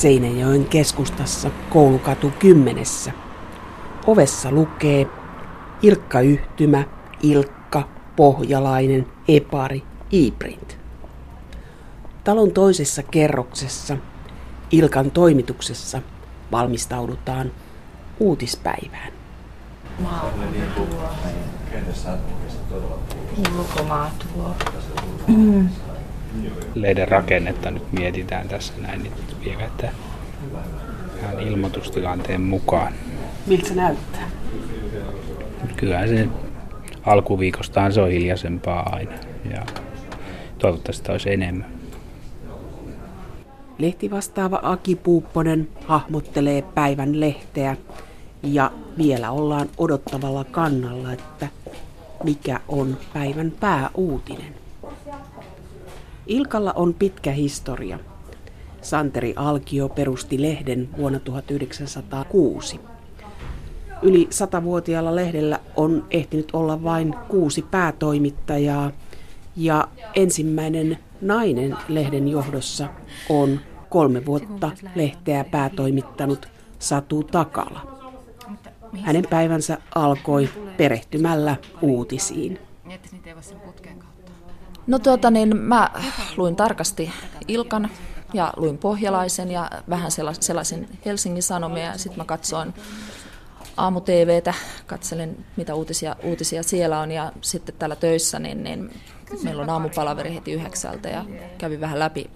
Seinäjoen keskustassa koulukatu kymmenessä. Ovessa lukee Ilkka Yhtymä, Ilkka, Pohjalainen, Epari, Iprint. Talon toisessa kerroksessa, Ilkan toimituksessa, valmistaudutaan uutispäivään. Ulkomaatuo. Lehden rakennetta nyt mietitään tässä näin, niin vielä, että ihan ilmoitustilanteen mukaan. Miltä se näyttää? Kyllä se alkuviikostaan se on hiljaisempaa aina ja toivottavasti olisi enemmän. Lehtivastaava Aki Puupponen hahmottelee päivän lehteä ja vielä ollaan odottavalla kannalla, että mikä on päivän pääuutinen. Ilkalla on pitkä historia. Santeri Alkio perusti lehden vuonna 1906. Yli satavuotiaalla lehdellä on ehtinyt olla vain kuusi päätoimittajaa ja ensimmäinen nainen lehden johdossa on kolme vuotta lehteä päätoimittanut Satu Takala. Hänen päivänsä alkoi perehtymällä uutisiin. No tuota niin, mä luin tarkasti Ilkan ja luin Pohjalaisen ja vähän sellaisen Helsingin Sanomia ja sitten mä katsoin aamu TVtä, katselen mitä uutisia, uutisia siellä on ja sitten täällä töissä niin, niin meillä on aamupalaveri heti yhdeksältä ja kävin vähän läpi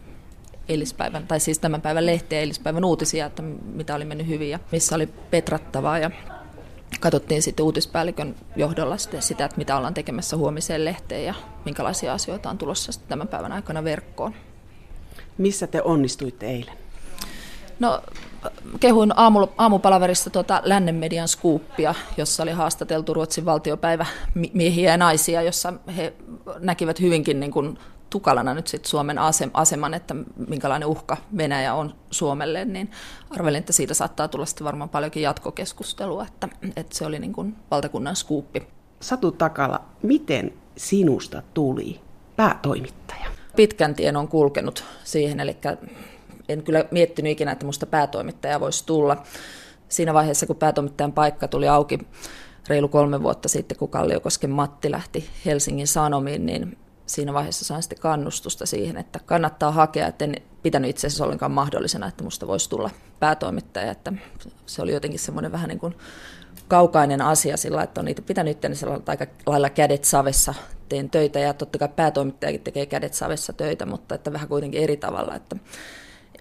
eilispäivän, tai siis tämän päivän lehteä eilispäivän uutisia, että mitä oli mennyt hyvin ja missä oli petrattavaa ja katsottiin sitten uutispäällikön johdolla sitten sitä, että mitä ollaan tekemässä huomiseen lehteen ja minkälaisia asioita on tulossa tämän päivän aikana verkkoon. Missä te onnistuitte eilen? No, kehuin aamu, aamupalaverissa tuota lännen median skuuppia, jossa oli haastateltu Ruotsin valtiopäivä miehiä ja naisia, jossa he näkivät hyvinkin niin kuin tukalana nyt sit Suomen aseman, että minkälainen uhka Venäjä on Suomelle, niin arvelin, että siitä saattaa tulla sitten varmaan paljonkin jatkokeskustelua, että, että se oli niin kuin valtakunnan skuuppi. Satu Takala, miten sinusta tuli päätoimittaja? Pitkän tien on kulkenut siihen, eli en kyllä miettinyt ikinä, että minusta päätoimittaja voisi tulla. Siinä vaiheessa, kun päätoimittajan paikka tuli auki reilu kolme vuotta sitten, kun Kalliokosken Matti lähti Helsingin Sanomiin, niin siinä vaiheessa sain sitten kannustusta siihen, että kannattaa hakea, että en pitänyt itse asiassa ollenkaan mahdollisena, että musta voisi tulla päätoimittaja, että se oli jotenkin semmoinen vähän niin kuin kaukainen asia sillä, että on niitä pitänyt itse aika lailla kädet savessa teen töitä ja totta kai päätoimittajakin tekee kädet savessa töitä, mutta että vähän kuitenkin eri tavalla, että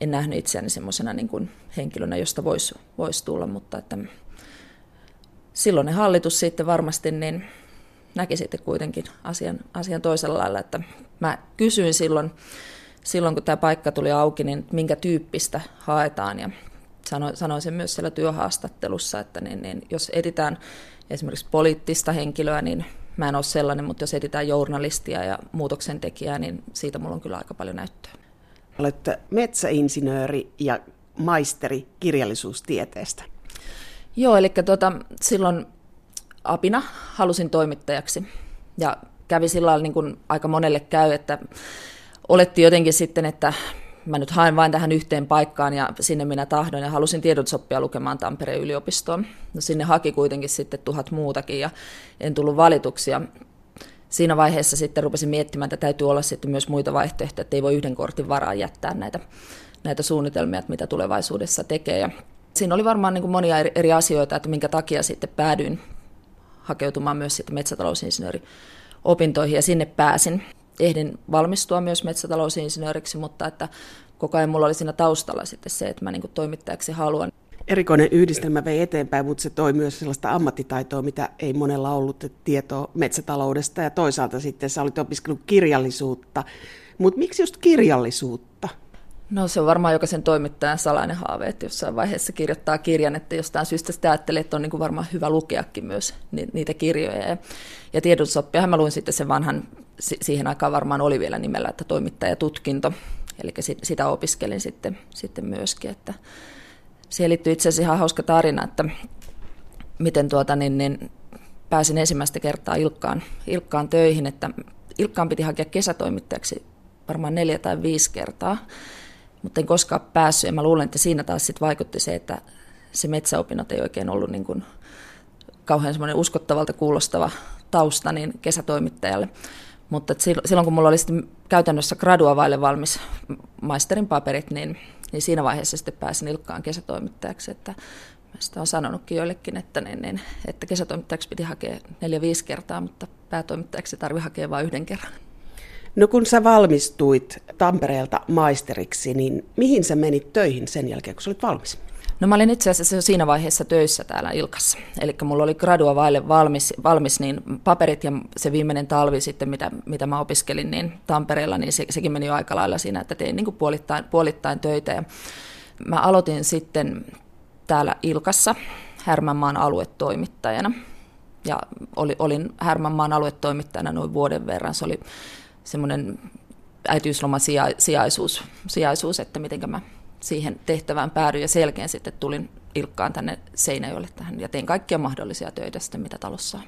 en nähnyt itseäni semmoisena niin kuin henkilönä, josta voisi vois tulla, mutta että silloin hallitus sitten varmasti niin näki sitten kuitenkin asian, asian toisella lailla, että mä kysyin silloin, silloin kun tämä paikka tuli auki, niin minkä tyyppistä haetaan ja sanoin, sanoin sen myös siellä työhaastattelussa, että niin, niin, jos editään esimerkiksi poliittista henkilöä, niin mä en ole sellainen, mutta jos editään journalistia ja muutoksen tekijää, niin siitä mulla on kyllä aika paljon näyttöä. Olette metsäinsinööri ja maisteri kirjallisuustieteestä. Joo, eli tuota, silloin apina halusin toimittajaksi. Ja kävi sillä niin kuin aika monelle käy, että oletti jotenkin sitten, että mä nyt haen vain tähän yhteen paikkaan ja sinne minä tahdon ja halusin tiedotsoppia lukemaan Tampereen yliopistoon. No sinne haki kuitenkin sitten tuhat muutakin ja en tullut valituksia. Siinä vaiheessa sitten rupesin miettimään, että täytyy olla sitten myös muita vaihtoehtoja, että ei voi yhden kortin varaan jättää näitä, näitä suunnitelmia, että mitä tulevaisuudessa tekee. Ja siinä oli varmaan niin kuin monia eri asioita, että minkä takia sitten päädyin hakeutumaan myös sitten metsätalousinsinööriopintoihin ja sinne pääsin. Ehdin valmistua myös metsätalousinsinööriksi, mutta että koko ajan mulla oli siinä taustalla sitten se, että mä niin toimittajaksi haluan. Erikoinen yhdistelmä vei eteenpäin, mutta se toi myös sellaista ammattitaitoa, mitä ei monella ollut tietoa metsätaloudesta. Ja toisaalta sitten sä olit opiskellut kirjallisuutta. Mutta miksi just kirjallisuutta? No se on varmaan jokaisen toimittajan salainen haave, että jossain vaiheessa kirjoittaa kirjan, että jostain syystä sitä ajattelee, että on niin kuin varmaan hyvä lukeakin myös niitä kirjoja. Ja, ja tiedotusoppiahan mä luin sitten sen vanhan, siihen aikaan varmaan oli vielä nimellä, että toimittajatutkinto, eli sitä opiskelin sitten, sitten myöskin, että siihen liittyy itse asiassa ihan hauska tarina, että miten tuota, niin, niin pääsin ensimmäistä kertaa Ilkkaan, Ilkkaan töihin, että Ilkkaan piti hakea kesätoimittajaksi varmaan neljä tai viisi kertaa mutta en koskaan päässyt. Ja mä luulen, että siinä taas sit vaikutti se, että se metsäopinnot ei oikein ollut niin kuin kauhean semmoinen uskottavalta kuulostava tausta niin kesätoimittajalle. Mutta silloin kun mulla oli sitten käytännössä gradua vaille valmis maisterin paperit, niin, niin siinä vaiheessa sitten pääsin Ilkkaan kesätoimittajaksi. Että sitä on sanonutkin joillekin, että, niin, niin, että kesätoimittajaksi piti hakea neljä-viisi kertaa, mutta päätoimittajaksi tarvi hakea vain yhden kerran. No kun sä valmistuit Tampereelta maisteriksi, niin mihin sä menit töihin sen jälkeen, kun sä olit valmis? No mä olin itse asiassa jo siinä vaiheessa töissä täällä Ilkassa. Eli mulla oli gradua vaille valmis, valmis, niin paperit ja se viimeinen talvi sitten, mitä, mitä mä opiskelin niin Tampereella, niin se, sekin meni jo aika lailla siinä, että tein niin kuin puolittain, puolittain töitä. Ja mä aloitin sitten täällä Ilkassa Härmänmaan aluetoimittajana. Ja oli, olin Härmänmaan aluetoimittajana noin vuoden verran. Se oli semmoinen äitiyslomasijaisuus, sijaisuus, että miten mä siihen tehtävään päädyin ja selkeän sitten tulin Ilkkaan tänne Seinäjoelle tähän ja tein kaikkia mahdollisia töitä sitten, mitä talossa on.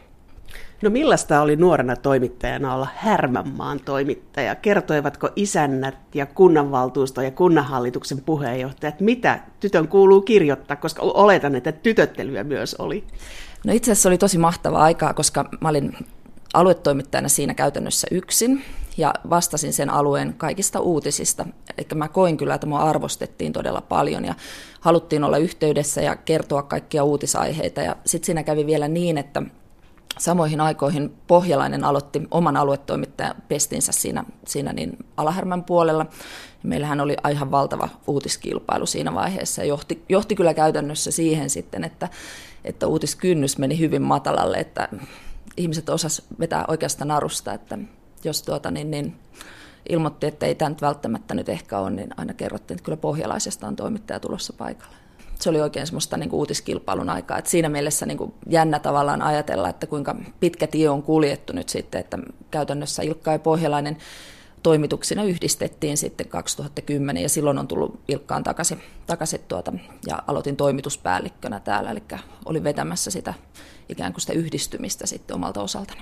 No millaista oli nuorena toimittajana olla Härmänmaan toimittaja? Kertoivatko isännät ja kunnanvaltuusto ja kunnanhallituksen puheenjohtajat, mitä tytön kuuluu kirjoittaa, koska oletan, että tytöttelyä myös oli? No itse asiassa oli tosi mahtavaa aikaa, koska mä olin aluetoimittajana siinä käytännössä yksin ja vastasin sen alueen kaikista uutisista. Eli mä koin kyllä, että mua arvostettiin todella paljon ja haluttiin olla yhteydessä ja kertoa kaikkia uutisaiheita. Ja sitten siinä kävi vielä niin, että samoihin aikoihin Pohjalainen aloitti oman aluetoimittajan pestinsä siinä, siinä niin Alahärmän puolella. Meillähän oli ihan valtava uutiskilpailu siinä vaiheessa ja johti, johti kyllä käytännössä siihen sitten, että, että uutiskynnys meni hyvin matalalle, että ihmiset osas vetää oikeasta narusta, että jos tuota, niin, niin ilmoitti, että ei tämä nyt välttämättä nyt ehkä ole, niin aina kerrottiin, että kyllä pohjalaisesta on toimittaja tulossa paikalle. Se oli oikein semmoista niin kuin uutiskilpailun aikaa. että siinä mielessä niin kuin jännä tavallaan ajatella, että kuinka pitkä tie on kuljettu nyt sitten, että käytännössä Ilkka ja Pohjalainen toimituksina yhdistettiin sitten 2010 ja silloin on tullut Ilkkaan takaisin, takaisin tuota, ja aloitin toimituspäällikkönä täällä, eli olin vetämässä sitä ikään kuin sitä yhdistymistä sitten omalta osaltani.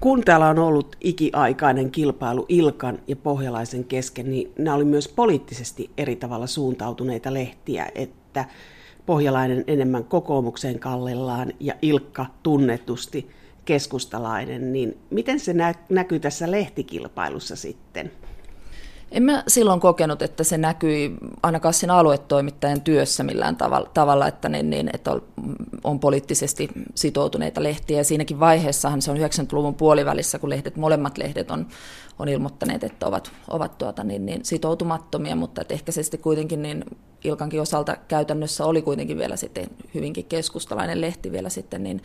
Kun täällä on ollut ikiaikainen kilpailu Ilkan ja Pohjalaisen kesken, niin nämä oli myös poliittisesti eri tavalla suuntautuneita lehtiä, että Pohjalainen enemmän kokoomukseen kallellaan ja Ilkka tunnetusti keskustalainen, niin miten se näkyy tässä lehtikilpailussa sitten? En mä silloin kokenut, että se näkyi ainakaan siinä aluetoimittajan työssä millään tavalla, että, niin, niin, että on, on poliittisesti sitoutuneita lehtiä. Ja siinäkin vaiheessahan se on 90-luvun puolivälissä, kun lehdet, molemmat lehdet on, on ilmoittaneet, että ovat, ovat tuota, niin, niin, sitoutumattomia, mutta että ehkä se sitten kuitenkin niin Ilkankin osalta käytännössä oli kuitenkin vielä sitten hyvinkin keskustalainen lehti vielä sitten, niin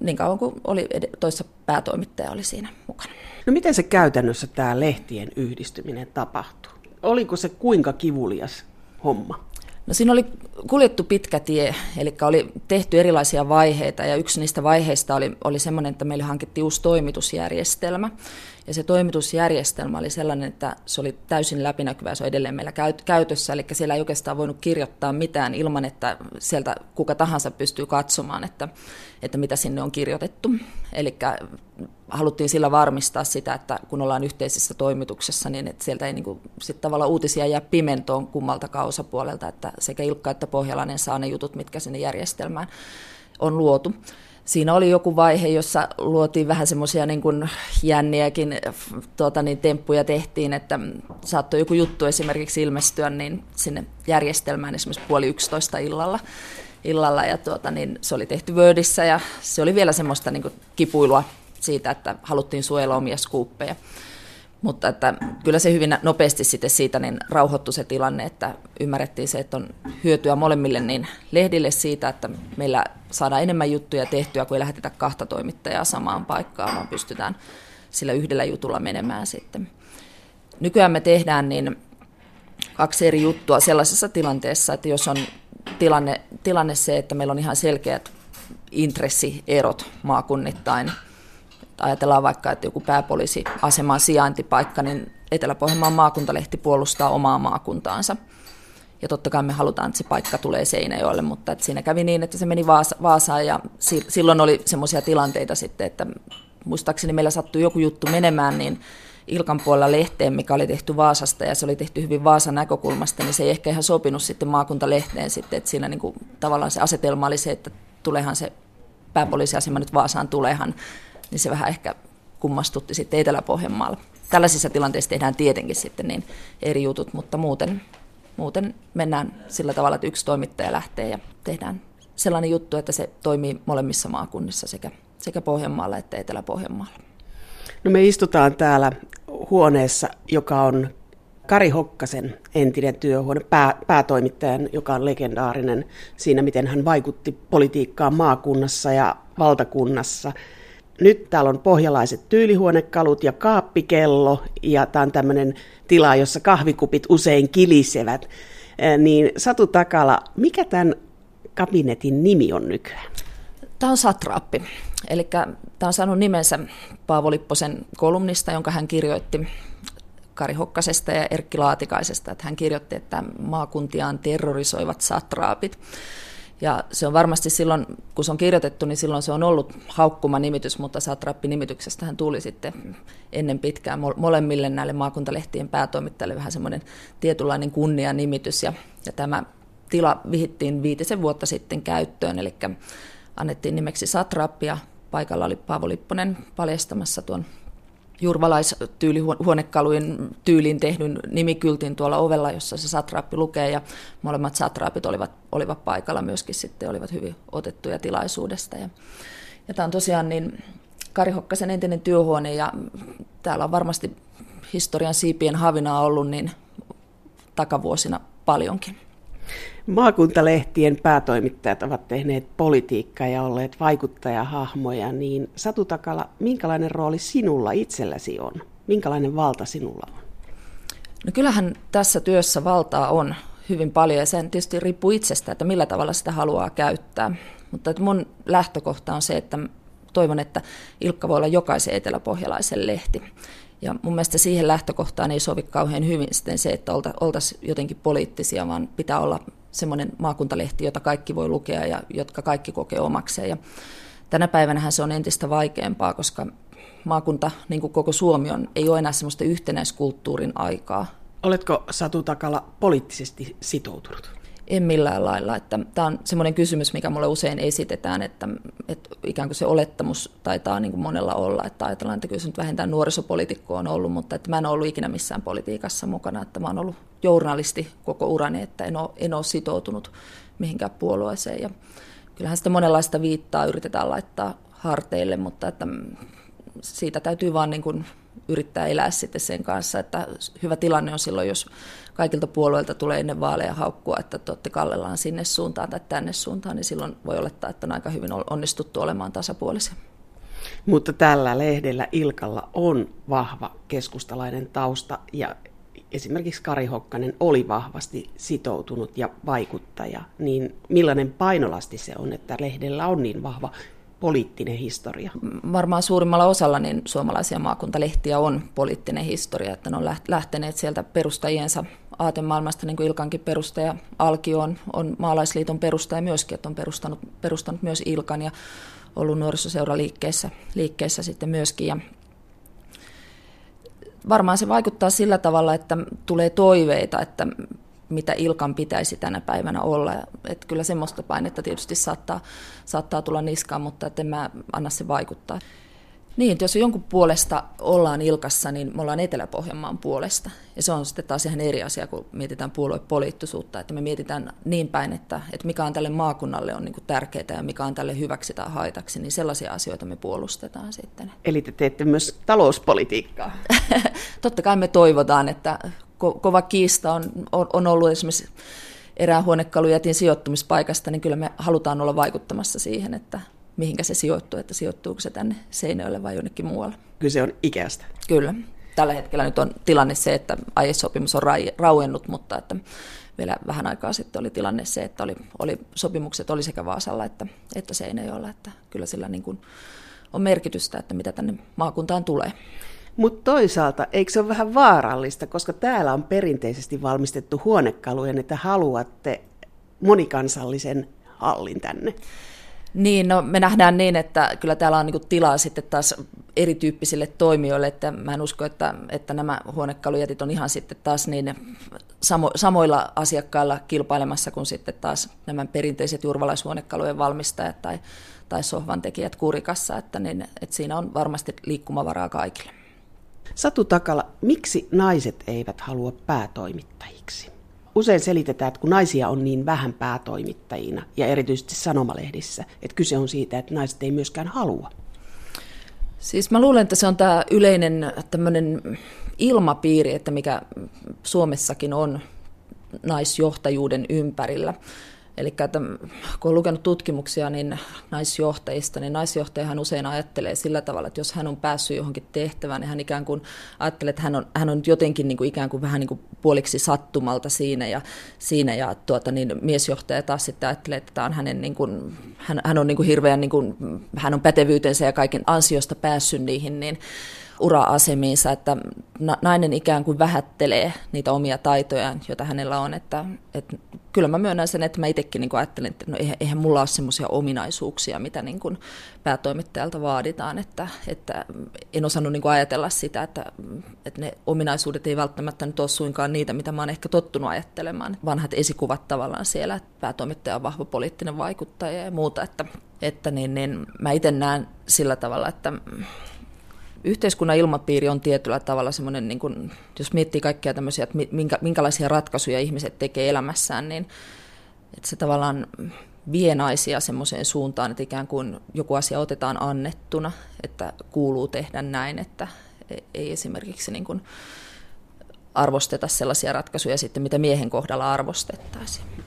niin kauan kuin oli toissa päätoimittaja oli siinä mukana. No miten se käytännössä tämä lehtien yhdistyminen tapahtui? Oliko se kuinka kivulias homma? No siinä oli kuljettu pitkä tie, eli oli tehty erilaisia vaiheita, ja yksi niistä vaiheista oli, oli sellainen, että meille hankittiin uusi toimitusjärjestelmä, ja se toimitusjärjestelmä oli sellainen, että se oli täysin läpinäkyvä, se on edelleen meillä käytössä, eli siellä ei oikeastaan voinut kirjoittaa mitään ilman, että sieltä kuka tahansa pystyy katsomaan, että, että mitä sinne on kirjoitettu. Eli haluttiin sillä varmistaa sitä, että kun ollaan yhteisessä toimituksessa, niin että sieltä ei niin kuin, sit tavallaan uutisia jää pimentoon kummaltakaan osapuolelta, että sekä Ilkka että Pohjalainen saa ne jutut, mitkä sinne järjestelmään on luotu siinä oli joku vaihe, jossa luotiin vähän semmoisia niin jänniäkin tuota, niin temppuja tehtiin, että saattoi joku juttu esimerkiksi ilmestyä niin sinne järjestelmään esimerkiksi puoli yksitoista illalla. illalla ja tuota, niin se oli tehty Wordissä ja se oli vielä semmoista niin kuin kipuilua siitä, että haluttiin suojella omia skuuppeja. Mutta että kyllä se hyvin nopeasti sitten siitä niin rauhoittui se tilanne, että ymmärrettiin se, että on hyötyä molemmille niin lehdille siitä, että meillä saadaan enemmän juttuja tehtyä, kun ei lähetetä kahta toimittajaa samaan paikkaan, vaan pystytään sillä yhdellä jutulla menemään sitten. Nykyään me tehdään niin kaksi eri juttua sellaisessa tilanteessa, että jos on tilanne, tilanne se, että meillä on ihan selkeät intressierot maakunnittain – ajatellaan vaikka, että joku pääpoliisiaseman sijaintipaikka, niin Etelä-Pohjanmaan maakuntalehti puolustaa omaa maakuntaansa. Ja totta kai me halutaan, että se paikka tulee Seinäjoelle, mutta että siinä kävi niin, että se meni Vaasa, Vaasaan ja silloin oli semmoisia tilanteita sitten, että muistaakseni meillä sattui joku juttu menemään, niin Ilkan puolella lehteen, mikä oli tehty Vaasasta ja se oli tehty hyvin Vaasan näkökulmasta, niin se ei ehkä ihan sopinut sitten maakuntalehteen sitten, että siinä niin kuin, tavallaan se asetelma oli se, että tulehan se pääpoliisiasema nyt Vaasaan tulehan, niin se vähän ehkä kummastutti sitten Etelä-Pohjanmaalla. Tällaisissa tilanteissa tehdään tietenkin sitten niin eri jutut, mutta muuten, muuten mennään sillä tavalla, että yksi toimittaja lähtee ja tehdään sellainen juttu, että se toimii molemmissa maakunnissa sekä, sekä Pohjanmaalla että Etelä-Pohjanmaalla. No me istutaan täällä huoneessa, joka on Kari Hokkasen entinen työhuone, pää, päätoimittajan, joka on legendaarinen siinä, miten hän vaikutti politiikkaan maakunnassa ja valtakunnassa. Nyt täällä on pohjalaiset tyylihuonekalut ja kaappikello, ja tämä on tämmöinen tila, jossa kahvikupit usein kilisevät. Niin Satu Takala, mikä tämän kabinetin nimi on nykyään? Tämä on Satraappi. Eli tämä on saanut nimensä Paavo Lipposen kolumnista, jonka hän kirjoitti Kari Hokkasesta ja Erkki Laatikaisesta. Että hän kirjoitti, että maakuntiaan terrorisoivat satraapit. Ja se on varmasti silloin, kun se on kirjoitettu, niin silloin se on ollut haukkuma nimitys, mutta satrappi-nimityksestä hän tuli sitten ennen pitkään molemmille näille maakuntalehtien päätoimittajille vähän semmoinen tietynlainen kunnia-nimitys. Ja, ja tämä tila vihittiin viitisen vuotta sitten käyttöön, eli annettiin nimeksi Satrappi ja paikalla oli Paavo Lipponen paljastamassa tuon jurvalaistyylin tyyliin tehdyn nimikyltin tuolla ovella, jossa se satraappi lukee, ja molemmat satraapit olivat, olivat paikalla myöskin sitten, olivat hyvin otettuja tilaisuudesta. Ja, ja tämä on tosiaan niin Kari Hokkasen entinen työhuone, ja täällä on varmasti historian siipien havinaa ollut niin takavuosina paljonkin. Maakuntalehtien päätoimittajat ovat tehneet politiikkaa ja olleet vaikuttajahahmoja, niin Satu Takala, minkälainen rooli sinulla itselläsi on? Minkälainen valta sinulla on? No kyllähän tässä työssä valtaa on hyvin paljon ja sen tietysti riippuu itsestä, että millä tavalla sitä haluaa käyttää. Mutta että mun lähtökohta on se, että toivon, että Ilkka voi olla jokaisen eteläpohjalaisen lehti. Ja mun mielestä siihen lähtökohtaan ei sovi kauhean hyvin sitten se, että oltaisiin jotenkin poliittisia, vaan pitää olla semmoinen maakuntalehti, jota kaikki voi lukea ja jotka kaikki kokee omakseen. Ja tänä päivänä se on entistä vaikeampaa, koska maakunta, niin kuin koko Suomi on, ei ole enää semmoista yhtenäiskulttuurin aikaa. Oletko Satu Takala poliittisesti sitoutunut? En millään lailla. Että tämä on semmoinen kysymys, mikä mulle usein esitetään, että, että ikään kuin se olettamus taitaa niin kuin monella olla, että ajatellaan, että kyllä se nyt vähintään nuorisopolitiikko on ollut, mutta että mä en ole ollut ikinä missään politiikassa mukana, että mä oon ollut journalisti koko urani, että en ole, en ole sitoutunut mihinkään puolueeseen. Ja kyllähän sitä monenlaista viittaa yritetään laittaa harteille, mutta että siitä täytyy vaan niin kuin yrittää elää sitten sen kanssa, että hyvä tilanne on silloin, jos kaikilta puolueilta tulee ennen vaaleja haukkua, että te olette kallellaan sinne suuntaan tai tänne suuntaan, niin silloin voi olettaa, että on aika hyvin onnistuttu olemaan tasapuolisia. Mutta tällä lehdellä Ilkalla on vahva keskustalainen tausta ja esimerkiksi Kari Hokkanen oli vahvasti sitoutunut ja vaikuttaja, niin millainen painolasti se on, että lehdellä on niin vahva poliittinen historia? Varmaan suurimmalla osalla niin suomalaisia maakuntalehtiä on poliittinen historia, että ne on lähteneet sieltä perustajiensa aatemaailmasta, niin kuin Ilkankin perustaja Alki on, on maalaisliiton perustaja myöskin, että on perustanut, perustanut myös Ilkan ja ollut nuorisoseuraliikkeessä liikkeessä sitten myöskin. Ja varmaan se vaikuttaa sillä tavalla, että tulee toiveita, että mitä Ilkan pitäisi tänä päivänä olla. Että kyllä semmoista painetta tietysti saattaa, saattaa tulla niskaan, mutta että en mä anna se vaikuttaa. Niin, jos jonkun puolesta ollaan Ilkassa, niin me ollaan Etelä-Pohjanmaan puolesta. Ja se on sitten taas ihan eri asia, kun mietitään puoluepoliittisuutta, että me mietitään niin päin, että, että mikä on tälle maakunnalle on niin kuin tärkeää ja mikä on tälle hyväksi tai haitaksi, niin sellaisia asioita me puolustetaan sitten. Eli te teette myös talouspolitiikkaa? Totta kai me toivotaan, että ko- kova kiista on, on, on ollut esimerkiksi erään huonekalujätin sijoittumispaikasta, niin kyllä me halutaan olla vaikuttamassa siihen, että mihinkä se sijoittuu, että sijoittuuko se tänne Seinölle vai jonnekin muualle. Kyse on ikästä. Kyllä. Tällä hetkellä nyt on tilanne se, että aiesopimus on rauennut, mutta että vielä vähän aikaa sitten oli tilanne se, että oli, oli sopimukset oli sekä Vaasalla että, että Seinäjoella, että kyllä sillä niin kuin on merkitystä, että mitä tänne maakuntaan tulee. Mutta toisaalta, eikö se ole vähän vaarallista, koska täällä on perinteisesti valmistettu huonekalujen, että haluatte monikansallisen hallin tänne? Niin, no me nähdään niin, että kyllä täällä on niin tilaa sitten taas erityyppisille toimijoille, että mä en usko, että, että nämä huonekalujätit on ihan sitten taas niin samo, samoilla asiakkailla kilpailemassa kuin sitten taas nämä perinteiset jurvalaishuonekalujen valmistajat tai, tai sohvantekijät kurikassa, että, niin, että siinä on varmasti liikkumavaraa kaikille. Satu Takala, miksi naiset eivät halua päätoimittajiksi? Usein selitetään, että kun naisia on niin vähän päätoimittajina ja erityisesti sanomalehdissä, että kyse on siitä, että naiset ei myöskään halua. Siis mä luulen, että se on tämä yleinen tämmöinen ilmapiiri, että mikä Suomessakin on naisjohtajuuden ympärillä. Eli että kun on lukenut tutkimuksia niin naisjohtajista, niin naisjohtajahan usein ajattelee sillä tavalla, että jos hän on päässyt johonkin tehtävään, niin hän ikään kuin ajattelee, että hän on, hän on jotenkin niin kuin ikään kuin vähän niin kuin puoliksi sattumalta siinä ja, siinä ja tuota, niin miesjohtaja taas sitten ajattelee, että tämä on hänen, niin kuin, hän, hän on niin kuin hirveän, niin kuin, hän on pätevyytensä ja kaiken ansiosta päässyt niihin, niin ura-asemiinsa, että nainen ikään kuin vähättelee niitä omia taitojaan, joita hänellä on. Että, että kyllä mä myönnän sen, että mä itsekin niin ajattelin, että no eihän, eihän mulla ole semmoisia ominaisuuksia, mitä niin kuin päätoimittajalta vaaditaan. Että, että en osannut niin kuin ajatella sitä, että, että ne ominaisuudet ei välttämättä nyt ole suinkaan niitä, mitä mä oon ehkä tottunut ajattelemaan. Vanhat esikuvat tavallaan siellä, että päätoimittaja on vahva poliittinen vaikuttaja ja muuta. Että, että niin, niin mä itse näen sillä tavalla, että yhteiskunnan ilmapiiri on tietyllä tavalla semmoinen, niin kuin, jos miettii kaikkia tämmöisiä, että minkä, minkälaisia ratkaisuja ihmiset tekee elämässään, niin että se tavallaan vie naisia semmoiseen suuntaan, että ikään kuin joku asia otetaan annettuna, että kuuluu tehdä näin, että ei esimerkiksi niin kuin arvosteta sellaisia ratkaisuja sitten, mitä miehen kohdalla arvostettaisiin.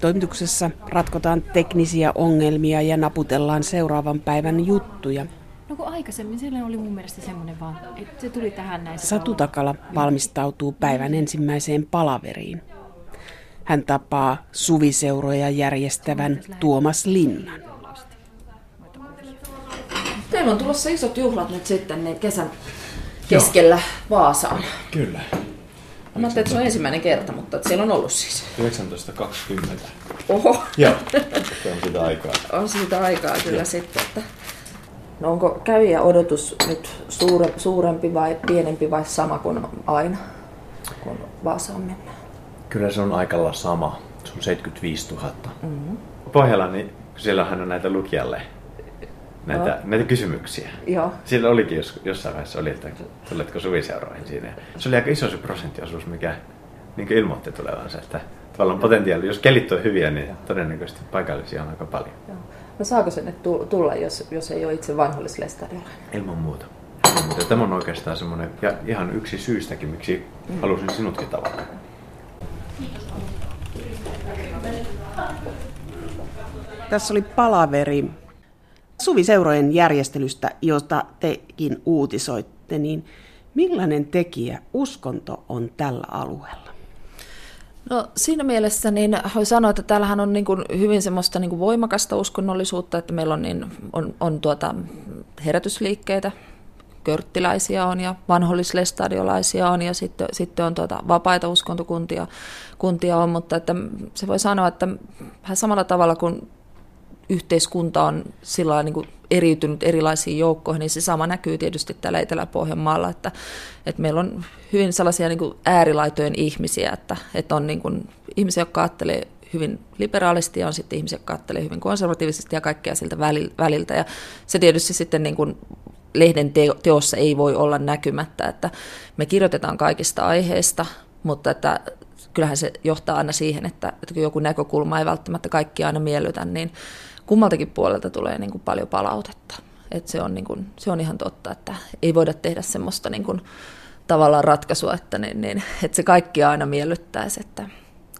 Toimituksessa ratkotaan teknisiä ongelmia ja naputellaan seuraavan päivän juttuja. No kun aikaisemmin siellä oli mun mielestä semmoinen vaan, että se tuli tähän näin. Satu Takala valmistautuu päivän ensimmäiseen palaveriin. Hän tapaa suviseuroja järjestävän Tuomas Linnan. Teillä on tulossa isot juhlat nyt sitten niin kesän keskellä Vaasaan. Kyllä. Mä ajattelin, että se on ensimmäinen kerta, mutta että siellä on ollut siis. 1920. Oho. Joo, se on sitä aikaa. On siitä aikaa kyllä Joo. sitten. Että... No onko kävijä odotus nyt suure, suurempi vai pienempi vai sama kuin aina, kun Vaasaan mennään? Kyllä se on aika sama. Se on 75 000. Mm-hmm. Pohjalla, niin siellähän on näitä lukijalle näitä, no. näitä kysymyksiä. Joo. Siellä olikin jos, jossain vaiheessa, oli, että tuletko suviseuroihin siinä. Se oli aika iso se prosenttiosuus, mikä niin ilmoitti tulevansa. Että tavallaan potentiaali, jos kelit on hyviä, niin todennäköisesti paikallisia on aika paljon. Joo. No saako sinne tulla, jos, jos ei ole itse vanhollislestadiolainen? Ilman muuta. Ilman Tämä on oikeastaan semmoinen, ja ihan yksi syystäkin, miksi mm. halusin sinutkin tavata. Tässä oli palaveri suviseurojen järjestelystä, jota tekin uutisoitte, niin millainen tekijä uskonto on tällä alueella? No siinä mielessä niin voi sanoa, että täällähän on niin kuin hyvin semmoista niin kuin voimakasta uskonnollisuutta, että meillä on, niin, on, on tuota herätysliikkeitä, körttiläisiä on ja vanhollislestadiolaisia on ja sitten, sitten on tuota vapaita uskontokuntia kuntia on, mutta että se voi sanoa, että vähän samalla tavalla kuin yhteiskunta on sillä niin kuin eriytynyt erilaisiin joukkoihin, niin se sama näkyy tietysti täällä Etelä-Pohjanmaalla, että, että meillä on hyvin sellaisia niin kuin äärilaitojen ihmisiä, että, että on niin kuin ihmisiä, jotka ajattelee hyvin liberaalisti ja on sitten ihmisiä, jotka ajattelee hyvin konservatiivisesti ja kaikkea siltä väliltä. Ja se tietysti sitten niin kuin lehden teossa ei voi olla näkymättä, että me kirjoitetaan kaikista aiheista, mutta että kyllähän se johtaa aina siihen, että, että kun joku näkökulma ei välttämättä kaikki aina miellytä, niin kummaltakin puolelta tulee niin kuin paljon palautetta. Et se, on niin kuin, se on ihan totta, että ei voida tehdä semmoista niin kuin, tavallaan ratkaisua, että, niin, niin, että se kaikki aina miellyttäisi. Että,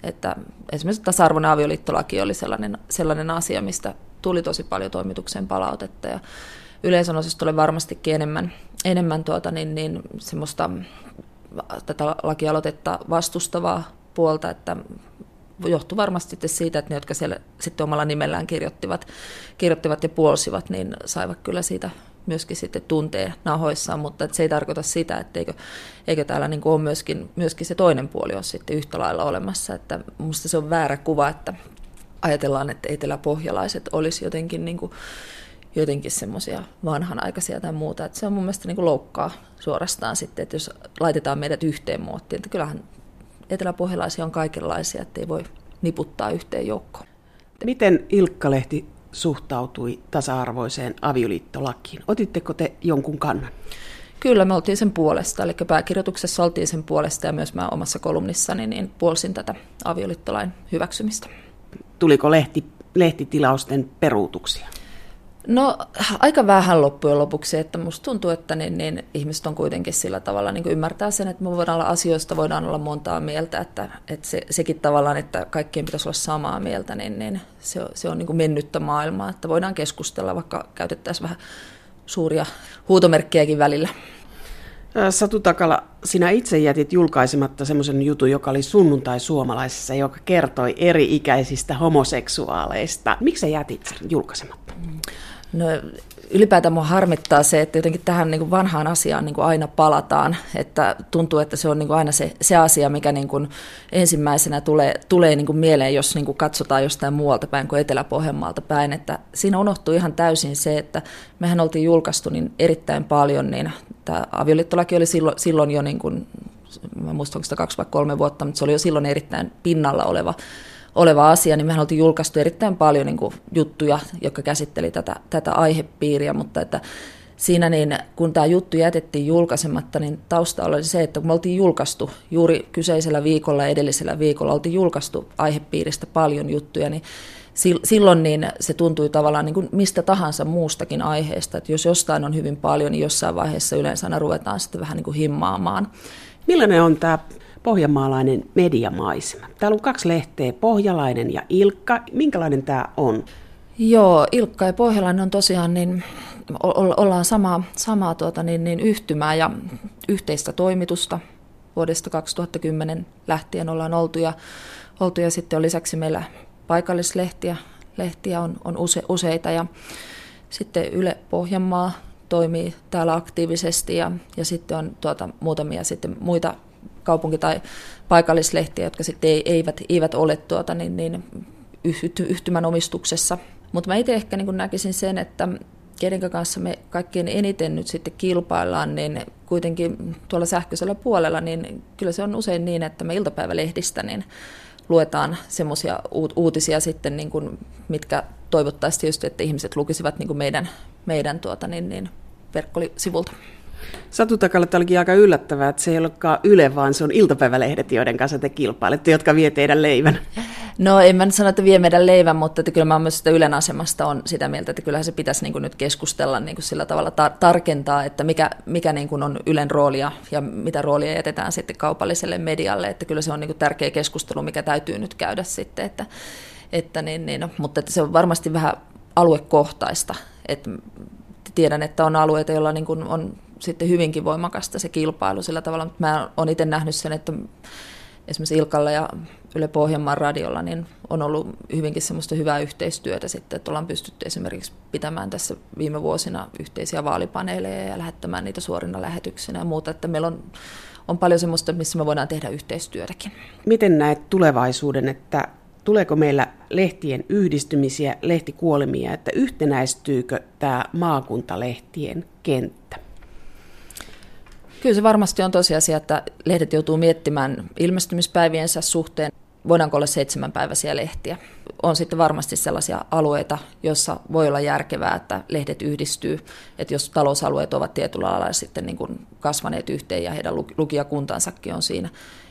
että esimerkiksi tasa-arvoinen avioliittolaki oli sellainen, sellainen asia, mistä tuli tosi paljon toimitukseen palautetta ja yleisön tulee varmastikin enemmän, enemmän tuota, niin, niin, semmoista tätä lakialoitetta vastustavaa puolta, että johtui varmasti sitten siitä, että ne, jotka siellä sitten omalla nimellään kirjoittivat, kirjoittivat ja puolsivat, niin saivat kyllä siitä myöskin sitten tunteen nahoissaan, mutta se ei tarkoita sitä, että eikö, eikö täällä niin ole myöskin, myöskin se toinen puoli ole sitten yhtä lailla olemassa. Että minusta se on väärä kuva, että ajatellaan, että eteläpohjalaiset olisi jotenkin, niin kuin, jotenkin semmoisia vanhanaikaisia tai muuta. Että se on mun mielestä niin kuin loukkaa suorastaan sitten, että jos laitetaan meidät yhteen muottiin, että kyllähän eteläpohjalaisia on kaikenlaisia, että ei voi niputtaa yhteen joukkoon. Miten Ilkka-lehti suhtautui tasa-arvoiseen avioliittolakiin? Otitteko te jonkun kannan? Kyllä, me oltiin sen puolesta, eli pääkirjoituksessa oltiin sen puolesta ja myös mä omassa kolumnissani niin puolsin tätä avioliittolain hyväksymistä. Tuliko lehti, lehtitilausten peruutuksia? No aika vähän loppujen lopuksi, että musta tuntuu, että niin, niin, ihmiset on kuitenkin sillä tavalla niin ymmärtää sen, että me voidaan olla asioista, voidaan olla montaa mieltä, että, että se, sekin tavallaan, että kaikkien pitäisi olla samaa mieltä, niin, niin se, se on niin kuin mennyttä maailmaa, että voidaan keskustella, vaikka käytettäisiin vähän suuria huutomerkkejäkin välillä. Satu Takala, sinä itse jätit julkaisematta semmoisen jutun, joka oli sunnuntai suomalaisessa, joka kertoi eri-ikäisistä homoseksuaaleista. Miksi sä jätit sen julkaisematta? No, ylipäätään mua harmittaa se, että jotenkin tähän niin kuin vanhaan asiaan niin kuin aina palataan. Että tuntuu, että se on niin kuin aina se, se asia, mikä niin kuin ensimmäisenä tulee, tulee niin kuin mieleen, jos niin kuin katsotaan jostain muualta päin kuin Etelä-Pohjanmaalta päin. Että siinä unohtuu ihan täysin se, että mehän oltiin julkaistu niin erittäin paljon, niin tämä avioliittolaki oli silloin, silloin jo, niin kuin, mä muistan, onko sitä kaksi vai kolme vuotta, mutta se oli jo silloin erittäin pinnalla oleva oleva asia, niin mehän oltiin julkaistu erittäin paljon niin kuin, juttuja, jotka käsitteli tätä, tätä aihepiiriä, mutta että siinä niin, kun tämä juttu jätettiin julkaisematta, niin taustalla oli se, että kun me oltiin julkaistu juuri kyseisellä viikolla ja edellisellä viikolla, oltiin julkaistu aihepiiristä paljon juttuja, niin silloin niin se tuntui tavallaan niin kuin mistä tahansa muustakin aiheesta, että jos jostain on hyvin paljon, niin jossain vaiheessa yleensä aina ruvetaan sitten vähän niin kuin himmaamaan. Millainen on tämä pohjanmaalainen mediamaisema. Täällä on kaksi lehteä, Pohjalainen ja Ilkka. Minkälainen tämä on? Joo, Ilkka ja Pohjalainen on tosiaan niin, ollaan samaa, samaa tuota, niin, niin yhtymää ja yhteistä toimitusta. Vuodesta 2010 lähtien ollaan oltu ja, oltu ja sitten on lisäksi meillä paikallislehtiä lehtiä on, on use, useita ja sitten Yle Pohjanmaa toimii täällä aktiivisesti ja, ja sitten on tuota, muutamia sitten muita kaupunki- tai paikallislehtiä, jotka sitten eivät, eivät ole tuota, niin, niin, yhtymän omistuksessa. Mutta mä itse ehkä niin näkisin sen, että kenen kanssa me kaikkein eniten nyt sitten kilpaillaan, niin kuitenkin tuolla sähköisellä puolella, niin kyllä se on usein niin, että me iltapäivälehdistä niin luetaan semmoisia uutisia sitten, niin kuin, mitkä toivottaisiin just, että ihmiset lukisivat niin kuin meidän, meidän tuota, niin, niin, verkkosivulta. Satu Takalla olikin aika yllättävää, että se ei olekaan Yle, vaan se on iltapäivälehdet, joiden kanssa te kilpailette, jotka vie teidän leivän. No en mä nyt sano, että vie meidän leivän, mutta että kyllä mä myös sitä Ylen asemasta on sitä mieltä, että kyllähän se pitäisi niin kuin nyt keskustella niin kuin sillä tavalla tar- tarkentaa, että mikä, mikä niin kuin on Ylen roolia ja mitä roolia jätetään sitten kaupalliselle medialle, että kyllä se on niin kuin tärkeä keskustelu, mikä täytyy nyt käydä sitten, että, että niin, niin, no, mutta että se on varmasti vähän aluekohtaista, että tiedän, että on alueita, joilla niin kuin on sitten hyvinkin voimakasta se kilpailu sillä tavalla, mutta mä olen itse nähnyt sen, että esimerkiksi Ilkalla ja Yle Pohjanmaan radiolla niin on ollut hyvinkin semmoista hyvää yhteistyötä sitten, että ollaan pystytty esimerkiksi pitämään tässä viime vuosina yhteisiä vaalipaneeleja ja lähettämään niitä suorina lähetyksinä ja muuta, että meillä on, on paljon semmoista, missä me voidaan tehdä yhteistyötäkin. Miten näet tulevaisuuden, että tuleeko meillä lehtien yhdistymisiä, lehtikuolemia, että yhtenäistyykö tämä maakuntalehtien kenttä? Kyllä se varmasti on tosiasia, että lehdet joutuu miettimään ilmestymispäiviensä suhteen, voidaanko olla seitsemänpäiväisiä lehtiä. On sitten varmasti sellaisia alueita, joissa voi olla järkevää, että lehdet yhdistyy, että jos talousalueet ovat tietyllä alalla sitten niin kuin kasvaneet yhteen ja heidän lukijakuntansakin on siinä.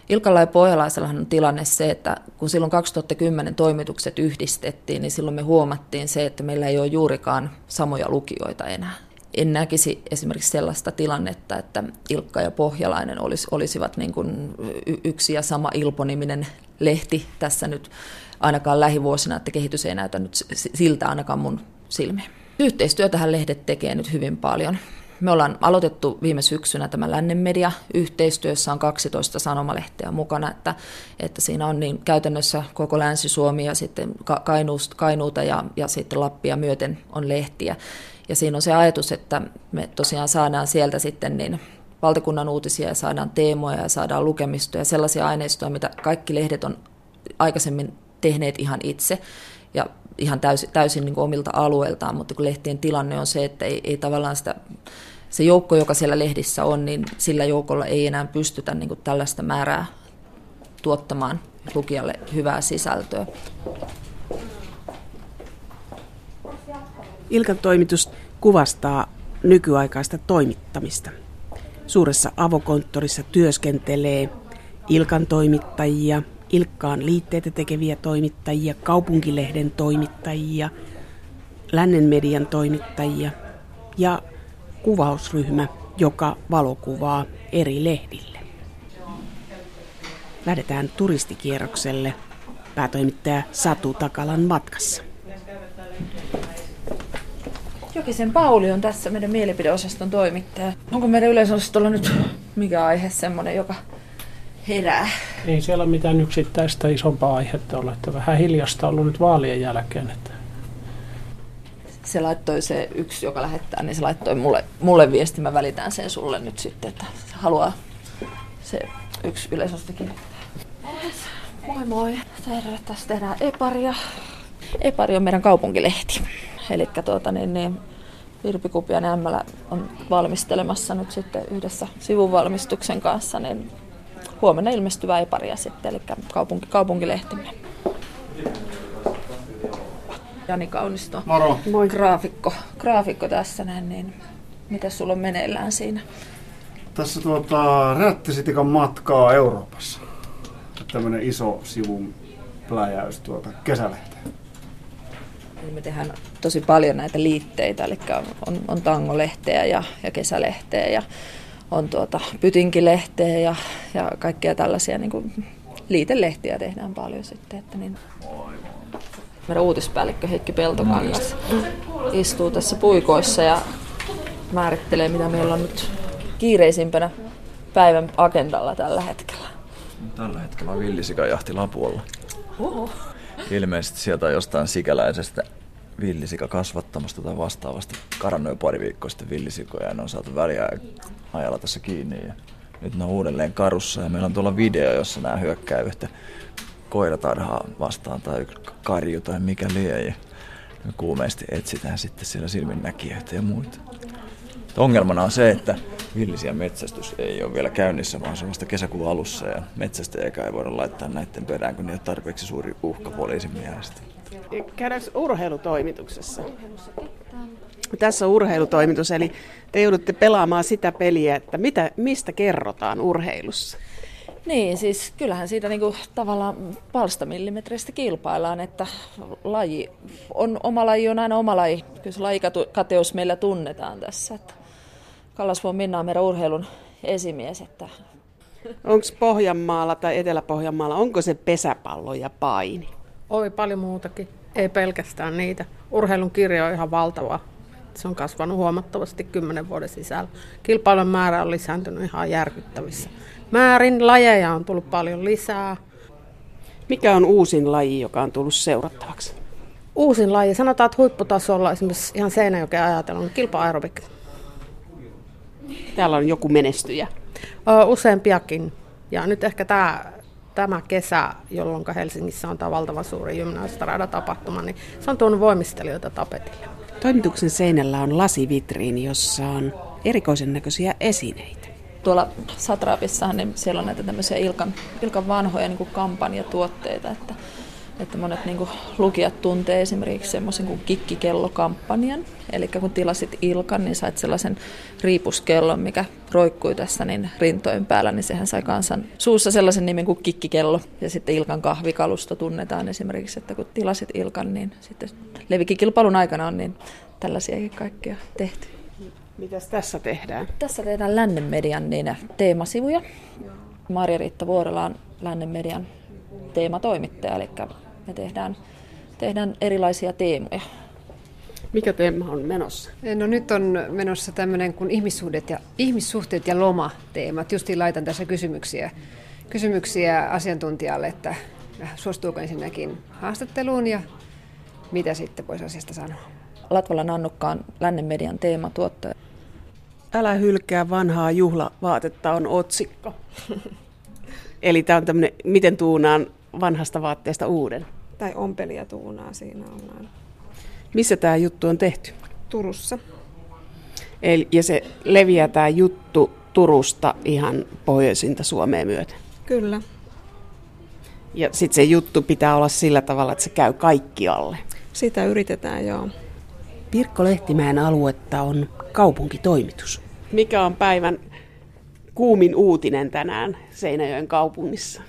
Ilkalla ja Pohjalaisellahan on tilanne se, että kun silloin 2010 toimitukset yhdistettiin, niin silloin me huomattiin se, että meillä ei ole juurikaan samoja lukijoita enää en näkisi esimerkiksi sellaista tilannetta, että Ilkka ja Pohjalainen olis, olisivat niin kuin yksi ja sama Ilponiminen lehti tässä nyt ainakaan lähivuosina, että kehitys ei näytä nyt siltä ainakaan mun silmiin. Yhteistyötähän lehdet tekee nyt hyvin paljon. Me ollaan aloitettu viime syksynä tämä Lännen media yhteistyössä on 12 sanomalehteä mukana, että, että siinä on niin käytännössä koko Länsi-Suomi ja sitten Kainuuta ja, ja sitten Lappia myöten on lehtiä. Ja siinä on se ajatus, että me tosiaan saadaan sieltä sitten niin valtakunnan uutisia ja saadaan teemoja ja saadaan lukemistoja ja sellaisia aineistoja, mitä kaikki lehdet on aikaisemmin tehneet ihan itse. ja ihan täysin, täysin niin kuin omilta alueiltaan, mutta kun lehtien tilanne on se, että ei, ei tavallaan sitä, se joukko, joka siellä lehdissä on, niin sillä joukolla ei enää pystytä niin kuin tällaista määrää tuottamaan lukijalle hyvää sisältöä. Ilkan toimitus kuvastaa nykyaikaista toimittamista. Suuressa avokonttorissa työskentelee Ilkan toimittajia, Ilkkaan liitteitä tekeviä toimittajia, kaupunkilehden toimittajia, lännen median toimittajia ja kuvausryhmä, joka valokuvaa eri lehdille. Lähdetään turistikierrokselle päätoimittaja Satu Takalan matkassa. Jokisen Pauli on tässä meidän mielipideosaston toimittaja. Onko meidän yleisosastolla nyt mikä aihe semmoinen, joka herää? Ei siellä mitään yksittäistä isompaa aihetta ole, että vähän hiljasta ollut nyt vaalien jälkeen. Että Se laittoi se yksi, joka lähettää, niin se laittoi mulle, mulle viesti. Mä välitän sen sulle nyt sitten, että se haluaa se yksi yleisosastokin. Moi moi. Terve, tässä tehdään Eparia. Epari on meidän kaupunkilehti. Eli tuota, niin, niin, Virpi Kupian Ämmälä on valmistelemassa nyt sitten yhdessä sivuvalmistuksen kanssa niin huomenna ilmestyvää Eparia sitten, eli kaupunki, kaupunkilehtimme. Jani Kaunisto, Moro. Moi. Graafikko, graafikko tässä näin, niin mitä sulla on meneillään siinä? Tässä tuota, Rättisitikan matkaa Euroopassa. Tämmöinen iso sivun pläjäys tuota kesälehteen. Eli me tehdään tosi paljon näitä liitteitä, eli on, on tangolehteä ja, ja kesälehteä ja on tuota pytinkilehteä ja, ja kaikkea tällaisia niin kuin liitelehtiä tehdään paljon sitten. Että niin. Meidän uutispäällikkö Heikki Peltokangas istuu tässä puikoissa ja määrittelee, mitä meillä on nyt kiireisimpänä päivän agendalla tällä hetkellä. Tällä hetkellä on villisikajahti Lapualla. Ilmeisesti sieltä jostain sikäläisestä villisika kasvattamasta tai vastaavasti karannoi pari viikkoa sitten villisikoja ja ne on saatu väliä ajalla tässä kiinni. Ja nyt ne on uudelleen karussa ja meillä on tuolla video, jossa nämä hyökkää yhtä koiratarhaa vastaan tai karju tai mikä lie. Ja me kuumeesti etsitään sitten siellä silminnäkijöitä ja muita. Ongelmana on se, että villisiä metsästys ei ole vielä käynnissä, vaan se on vasta kesäkuun alussa ja metsästäjäkään ei voida laittaa näiden perään, kun ne on tarpeeksi suuri uhka poliisin mielestä. Käydäänkö urheilutoimituksessa? Tässä on urheilutoimitus, eli te joudutte pelaamaan sitä peliä, että mitä, mistä kerrotaan urheilussa. Niin, siis kyllähän siitä niinku tavallaan palstamillimetreistä kilpaillaan, että laji on, oma laji on aina oma laji. Kyllä se lajikateus meillä tunnetaan tässä. Että Kallasvuon Minna on meidän urheilun esimies. Että... Onko Pohjanmaalla tai Etelä-Pohjanmaalla, onko se pesäpallo ja paini? Oli paljon muutakin, ei pelkästään niitä. Urheilun kirjo on ihan valtava. Se on kasvanut huomattavasti kymmenen vuoden sisällä. Kilpailun määrä on lisääntynyt ihan järkyttävissä määrin. Lajeja on tullut paljon lisää. Mikä on uusin laji, joka on tullut seurattavaksi? Uusin laji, sanotaan, että huipputasolla esimerkiksi ihan Seinäjokeen ajatellaan, on kilpa-aerobik. Täällä on joku menestyjä. Ö, useampiakin. Ja nyt ehkä tämä, tämä kesä, jolloin Helsingissä on tämä valtava suuri gymnastarada-tapahtuma, niin se on tuonut voimistelijoita tapetille. Toimituksen seinällä on lasivitriini, jossa on erikoisen näköisiä esineitä. Tuolla Satrapissa niin siellä on näitä tämmöisiä Ilkan, Ilkan vanhoja niin kampanjatuotteita, että, että monet niin kuin lukijat tuntee esimerkiksi semmoisen kuin kikkikellokampanjan. Eli kun tilasit Ilkan, niin sait sellaisen riipuskellon, mikä roikkui tässä niin rintojen päällä, niin sehän sai kansan suussa sellaisen nimen kuin kikkikello. Ja sitten Ilkan kahvikalusto tunnetaan esimerkiksi, että kun tilasit Ilkan, niin sitten levikikilpailun aikana on niin tällaisiakin kaikkia tehty. Mitäs tässä tehdään? Tässä tehdään Lännen median niin teemasivuja. Marja-Riitta Vuorela on Lännen median teematoimittaja, eli me tehdään, tehdään erilaisia teemoja. Mikä teema on menossa? No nyt on menossa tämmöinen kuin ihmissuhteet ja, ihmissuhteet ja loma-teemat. Justiin laitan tässä kysymyksiä, kysymyksiä asiantuntijalle, että suostuuko ensinnäkin haastatteluun ja mitä sitten voisi asiasta sanoa. Latvala Nannukka on Lännen median teematuottaja. Älä hylkää vanhaa juhlavaatetta on otsikko. Eli tämä on tämmöinen, miten tuunaan vanhasta vaatteesta uuden. tai ompelijatuunaa siinä ollaan. Missä tämä juttu on tehty? Turussa. Eli, ja se leviää tämä juttu Turusta ihan pohjoisinta Suomeen myöten. Kyllä. Ja sitten se juttu pitää olla sillä tavalla, että se käy kaikkialle. Sitä yritetään, joo. Pirkko Lehtimäen aluetta on kaupunkitoimitus. Mikä on päivän kuumin uutinen tänään Seinäjoen kaupungissa?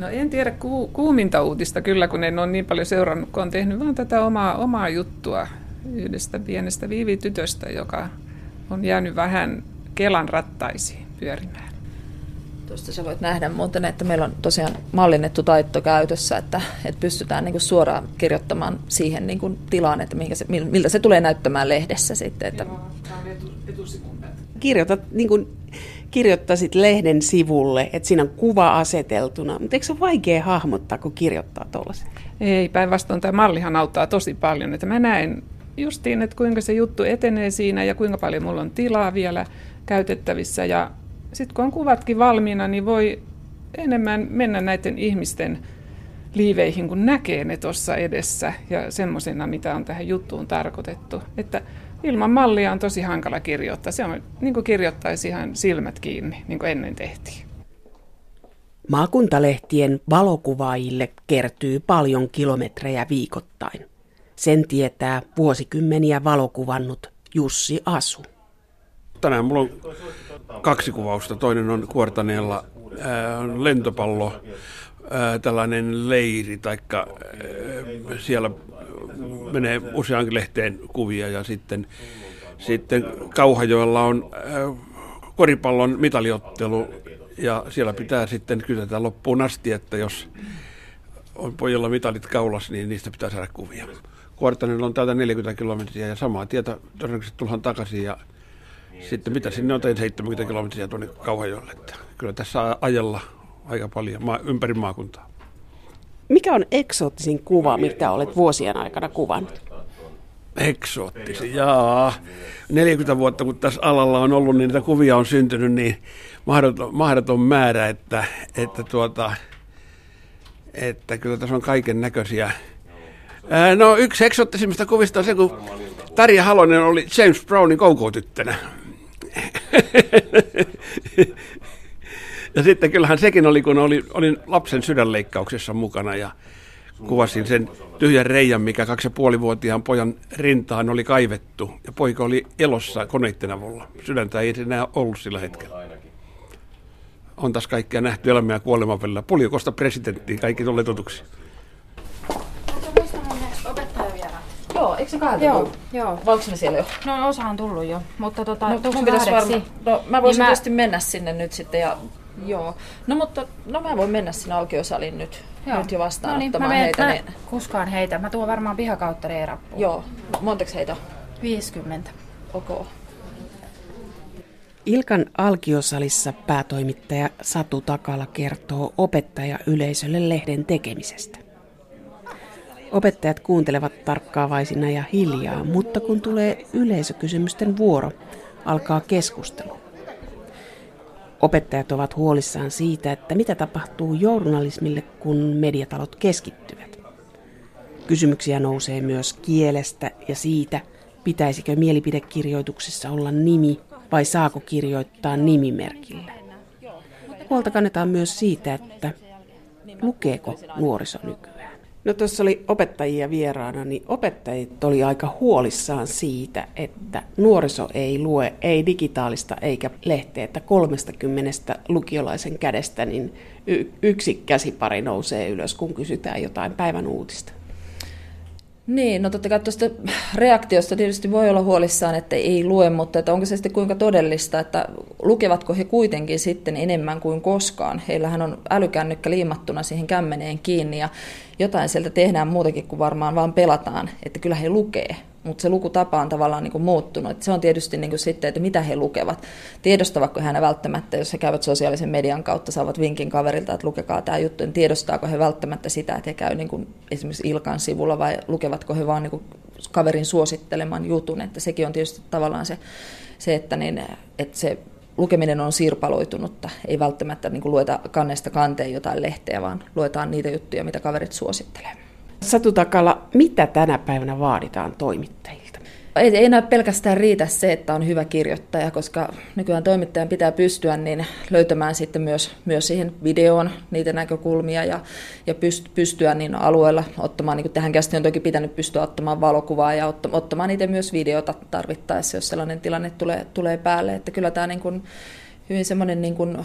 No en tiedä ku, kuuminta uutista kyllä, kun en ole niin paljon seurannut, kun on tehnyt vaan tätä omaa, omaa juttua yhdestä pienestä viivitytöstä, joka on jäänyt vähän Kelan rattaisiin pyörimään. Tuosta sä voit nähdä muuten, että meillä on tosiaan mallinnettu taitto käytössä, että, että pystytään niin kuin suoraan kirjoittamaan siihen niin kuin tilaan, että se, miltä se tulee näyttämään lehdessä sitten. Että... Kirjoitat niin kuin kirjoittaisit lehden sivulle, että siinä on kuva aseteltuna, mutta eikö se ole vaikea hahmottaa, kun kirjoittaa tuollaisen? Ei, päinvastoin tämä mallihan auttaa tosi paljon, että mä näen justiin, että kuinka se juttu etenee siinä ja kuinka paljon mulla on tilaa vielä käytettävissä ja sitten kun on kuvatkin valmiina, niin voi enemmän mennä näiden ihmisten liiveihin, kun näkee ne tuossa edessä ja semmoisena, mitä on tähän juttuun tarkoitettu. Että ilman mallia on tosi hankala kirjoittaa. Se on niin kuin kirjoittaisi ihan silmät kiinni, niin kuin ennen tehtiin. Maakuntalehtien valokuvaajille kertyy paljon kilometrejä viikoittain. Sen tietää vuosikymmeniä valokuvannut Jussi Asu. Tänään mulla on kaksi kuvausta. Toinen on Kuortaneella äh, lentopallo, äh, tällainen leiri, taikka äh, siellä menee useankin lehteen kuvia ja sitten, sitten Kauhajoella on äh, koripallon mitaliottelu ja siellä pitää sitten kysytä loppuun asti, että jos on pojilla mitalit kaulas, niin niistä pitää saada kuvia. Kuortanilla on täältä 40 kilometriä ja samaa tietä todennäköisesti tullaan takaisin ja sitten mitä sinne on 70 kilometriä tuonne Kauhajoelle. Että kyllä tässä ajella aika paljon maa, ympäri maakuntaa. Mikä on eksoottisin kuva, mitä olet vuosien aikana kuvannut? Eksoottisin, jaa. 40 vuotta kun tässä alalla on ollut, niin niitä kuvia on syntynyt niin mahdoton, mahdoton määrä, että, että, tuota, että kyllä tässä on kaiken näköisiä. No yksi eksoottisimmista kuvista on se, kun Tarja Halonen oli James Brownin koukotyttönä. ja sitten kyllähän sekin oli, kun oli, olin lapsen sydänleikkauksessa mukana ja kuvasin sen tyhjän reijän, mikä kaksi ja puolivuotiaan pojan rintaan oli kaivettu. Ja poika oli elossa koneiden avulla. Sydäntä ei enää ollut sillä hetkellä. On taas kaikkia nähty elämä ja kuoleman välillä. Poliokosta presidenttiin, kaikki tulee totuksi. Joo, eikö se kahdelta Joo, tullut? joo. Vai onko ne siellä jo? No osa on tullut jo, mutta tota, No, tuossa mun pitäisi varmaan, no, mä voisin Niin mä- tietysti mennä sinne nyt sitten ja Joo. No mutta no mä voin mennä sinne aukiosaliin nyt, Joo. nyt jo no niin, vastaanottamaan heitä. mä Niin, kuskaan heitä. Mä tuon varmaan pihakautta reerappuun. joo. Montaks heitä on? 50. Ok. Ilkan alkiosalissa päätoimittaja Satu Takala kertoo opettaja yleisölle lehden tekemisestä. Opettajat kuuntelevat tarkkaavaisina ja hiljaa, mutta kun tulee yleisökysymysten vuoro, alkaa keskustelu. Opettajat ovat huolissaan siitä, että mitä tapahtuu journalismille, kun mediatalot keskittyvät. Kysymyksiä nousee myös kielestä ja siitä, pitäisikö mielipidekirjoituksessa olla nimi vai saako kirjoittaa nimimerkillä. Huolta kannetaan myös siitä, että lukeeko nuoriso nykyään. No tuossa oli opettajia vieraana, niin opettajat oli aika huolissaan siitä, että nuoriso ei lue, ei digitaalista eikä lehteä, että 30 lukiolaisen kädestä niin yksi käsipari nousee ylös, kun kysytään jotain päivän uutista. Niin, no totta kai tuosta reaktiosta tietysti voi olla huolissaan, että ei lue, mutta että onko se sitten kuinka todellista, että lukevatko he kuitenkin sitten enemmän kuin koskaan. Heillähän on älykännykkä liimattuna siihen kämmeneen kiinni ja jotain sieltä tehdään muutakin kuin varmaan vaan pelataan, että kyllä he lukee. Mutta se lukutapa on tavallaan niin kuin muuttunut. Et se on tietysti niin kuin sitten, että mitä he lukevat. Tiedostavatko he välttämättä, jos he käyvät sosiaalisen median kautta, saavat vinkin kaverilta, että lukekaa tämä juttu, niin tiedostaako he välttämättä sitä, että he käy niin kuin esimerkiksi Ilkan sivulla vai lukevatko he vaan niin kuin kaverin suositteleman jutun. Että sekin on tietysti tavallaan se, se että, niin, että se lukeminen on sirpaloitunutta. Ei välttämättä niin kuin lueta kannesta kanteen jotain lehteä, vaan luetaan niitä juttuja, mitä kaverit suosittelee. Satu Takala, mitä tänä päivänä vaaditaan toimittajilta? Ei, ei enää pelkästään riitä se, että on hyvä kirjoittaja, koska nykyään toimittajan pitää pystyä niin löytämään sitten myös, myös siihen videoon niitä näkökulmia ja, ja pystyä niin alueella ottamaan, niin kuin tähän kästi on toki pitänyt pystyä ottamaan valokuvaa ja ottamaan niitä myös videota tarvittaessa, jos sellainen tilanne tulee, tulee päälle. Että kyllä tämä niin kuin, hyvin semmoinen niin kuin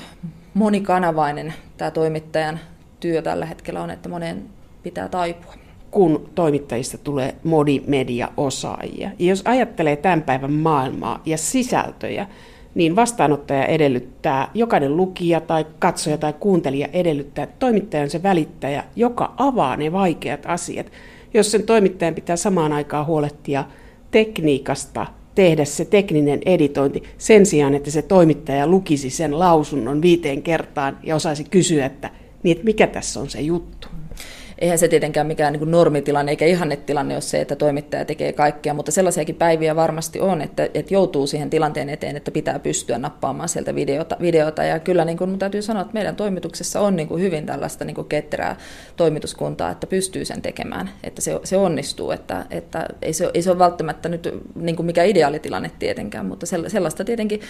monikanavainen tämä toimittajan työ tällä hetkellä on, että moneen pitää taipua kun toimittajista tulee modimedia-osaajia. Ja jos ajattelee tämän päivän maailmaa ja sisältöjä, niin vastaanottaja edellyttää, jokainen lukija tai katsoja tai kuuntelija edellyttää, että toimittaja on se välittäjä, joka avaa ne vaikeat asiat. Jos sen toimittajan pitää samaan aikaan huolehtia tekniikasta, tehdä se tekninen editointi sen sijaan, että se toimittaja lukisi sen lausunnon viiteen kertaan ja osaisi kysyä, että, niin, että mikä tässä on se juttu eihän se tietenkään mikään niin normitilanne eikä ihannetilanne ole se, että toimittaja tekee kaikkea, mutta sellaisiakin päiviä varmasti on, että, että joutuu siihen tilanteen eteen, että pitää pystyä nappaamaan sieltä videota. videota. Ja kyllä niin kuin, täytyy sanoa, että meidän toimituksessa on niin kuin hyvin tällaista niin kuin ketterää toimituskuntaa, että pystyy sen tekemään, että se, se onnistuu, että, että ei, se, ei se ole välttämättä nyt niin kuin mikä ideaalitilanne tietenkään, mutta sellaista tietenkin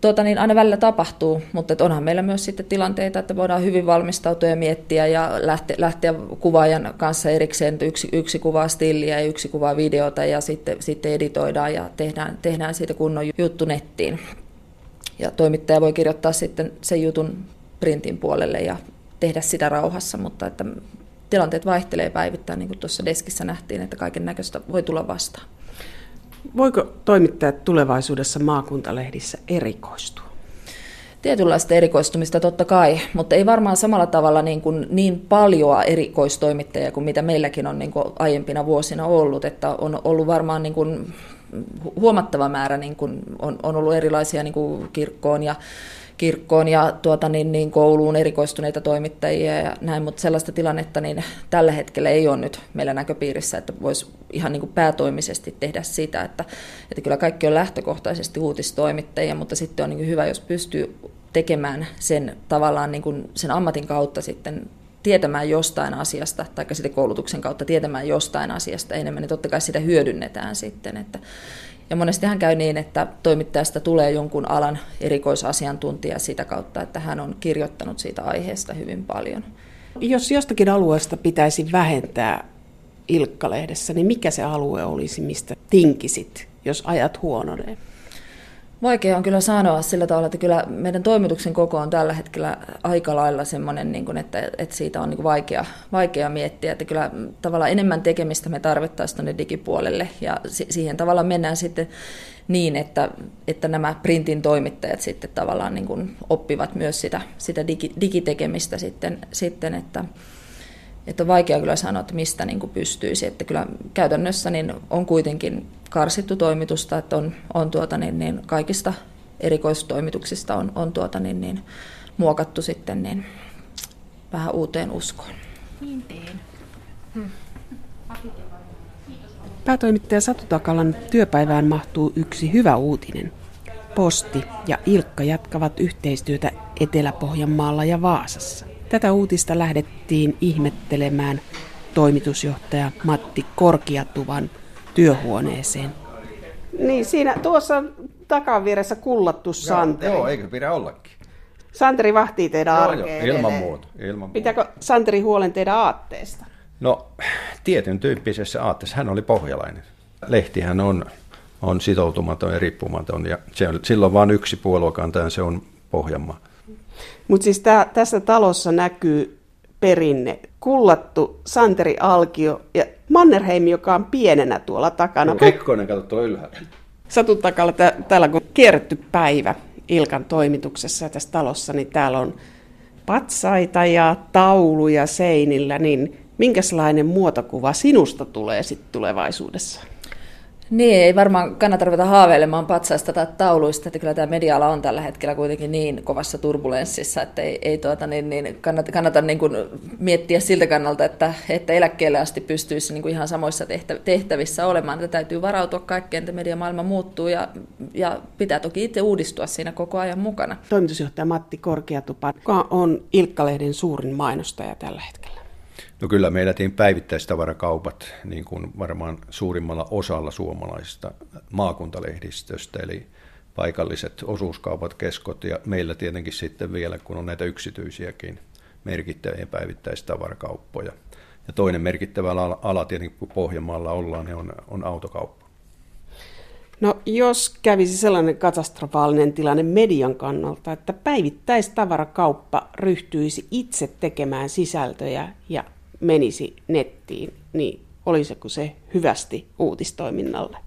tuota, niin aina välillä tapahtuu, mutta että onhan meillä myös sitten tilanteita, että voidaan hyvin valmistautua ja miettiä ja lähteä, lähteä kuvaajan kanssa erikseen, että yksi, yksi kuvaa stilliä ja yksi kuvaa videota ja sitten, sitten editoidaan ja tehdään, tehdään siitä kunnon juttu nettiin. Ja toimittaja voi kirjoittaa sitten sen jutun printin puolelle ja tehdä sitä rauhassa, mutta että tilanteet vaihtelee päivittäin, niin kuin tuossa deskissä nähtiin, että kaiken näköistä voi tulla vastaan. Voiko toimittajat tulevaisuudessa maakuntalehdissä erikoistua? Tietynlaista erikoistumista totta kai, mutta ei varmaan samalla tavalla niin, kuin niin paljon erikoistoimittajia kuin mitä meilläkin on niin kuin aiempina vuosina ollut, että on ollut varmaan niin kuin huomattava määrä, niin kuin on, on ollut erilaisia niin kuin kirkkoon ja kirkkoon ja tuota, niin, niin kouluun erikoistuneita toimittajia ja näin, mutta sellaista tilannetta niin tällä hetkellä ei ole nyt meillä näköpiirissä, että voisi ihan niin kuin päätoimisesti tehdä sitä, että, että kyllä kaikki on lähtökohtaisesti uutistoimittajia, mutta sitten on niin hyvä, jos pystyy tekemään sen tavallaan niin kuin sen ammatin kautta sitten tietämään jostain asiasta, tai sitten koulutuksen kautta tietämään jostain asiasta enemmän, niin totta kai sitä hyödynnetään sitten. Että, ja monestihan käy niin, että toimittajasta tulee jonkun alan erikoisasiantuntija sitä kautta, että hän on kirjoittanut siitä aiheesta hyvin paljon. Jos jostakin alueesta pitäisi vähentää Ilkkalehdessä, niin mikä se alue olisi, mistä tinkisit, jos ajat huononee? Vaikea on kyllä sanoa sillä tavalla, että kyllä meidän toimituksen koko on tällä hetkellä aika lailla semmoinen, niin että, että siitä on niin vaikea, vaikea miettiä, että kyllä tavallaan enemmän tekemistä me tarvittaisiin tuonne digipuolelle ja siihen tavallaan mennään sitten niin, että, että nämä printin toimittajat sitten tavallaan niin kuin oppivat myös sitä, sitä digi, digitekemistä sitten, sitten että, että on vaikea kyllä sanoa, että mistä niin kuin pystyisi, että kyllä käytännössä niin on kuitenkin karsittu toimitusta, että on, on tuota niin, niin kaikista erikoistoimituksista on, on tuota niin, niin, muokattu sitten niin vähän uuteen uskoon. Niin teen. Hmm. Päätoimittaja Satu Takalan työpäivään mahtuu yksi hyvä uutinen. Posti ja Ilkka jatkavat yhteistyötä Etelä-Pohjanmaalla ja Vaasassa. Tätä uutista lähdettiin ihmettelemään toimitusjohtaja Matti Korkiatuvan työhuoneeseen. Niin, siinä tuossa takaviressä kullattu Santeri. Joo, joo, eikö pidä ollakin? Santeri vahtii teidän joo, arkeen. Joo, ilman muuta. Ilman muuta. Pitääkö Santeri huolen teidän aatteesta? No, tietyn tyyppisessä aatteessa. Hän oli pohjalainen. Lehtihän on, on sitoutumaton ja riippumaton, ja se on, silloin vain yksi puoluekantaja, se on Pohjanmaa. Mutta siis tää, tässä talossa näkyy perinne. Kullattu Santeri Alkio ja Mannerheim, joka on pienenä tuolla takana. Kekkonen, kato tuolla ylhäällä. Satu takalla, täällä kun on kierretty päivä Ilkan toimituksessa ja tässä talossa, niin täällä on patsaita ja tauluja seinillä, niin minkälainen muotokuva sinusta tulee sitten tulevaisuudessa? Niin, ei varmaan kannata ruveta haaveilemaan patsaista tai tauluista, että kyllä tämä media on tällä hetkellä kuitenkin niin kovassa turbulenssissa, että ei, ei tuota, niin, niin kannata, kannata niin kuin miettiä siltä kannalta, että, että eläkkeelle asti pystyisi niin kuin ihan samoissa tehtävissä olemaan. Että täytyy varautua kaikkeen, että mediamaailma muuttuu ja, ja pitää toki itse uudistua siinä koko ajan mukana. Toimitusjohtaja Matti Korkeatupa, joka on Ilkka-lehden suurin mainostaja tällä hetkellä. No kyllä meillä tein päivittäistavarakaupat niin kuin varmaan suurimmalla osalla suomalaisista maakuntalehdistöstä, eli paikalliset osuuskaupat, keskot ja meillä tietenkin sitten vielä, kun on näitä yksityisiäkin merkittäviä päivittäistavarakauppoja. Ja toinen merkittävä ala tietenkin, kun Pohjanmaalla ollaan, niin on, on autokauppa. No jos kävisi sellainen katastrofaalinen tilanne median kannalta, että päivittäistavarakauppa ryhtyisi itse tekemään sisältöjä ja menisi nettiin, niin olisiko se hyvästi uutistoiminnalle?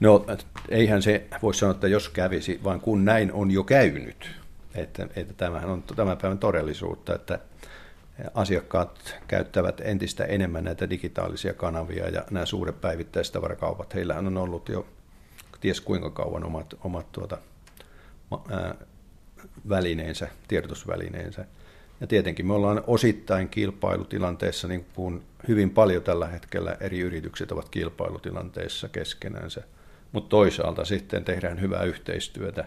No eihän se voi sanoa, että jos kävisi, vaan kun näin on jo käynyt. Että, että tämähän on tämän päivän todellisuutta, että asiakkaat käyttävät entistä enemmän näitä digitaalisia kanavia ja nämä suuret päivittäistavarakaupat, heillähän on ollut jo ties kuinka kauan omat, omat tuota, ää, välineensä, tiedotusvälineensä. Ja tietenkin me ollaan osittain kilpailutilanteessa, niin kuin hyvin paljon tällä hetkellä eri yritykset ovat kilpailutilanteessa keskenänsä, mutta toisaalta sitten tehdään hyvää yhteistyötä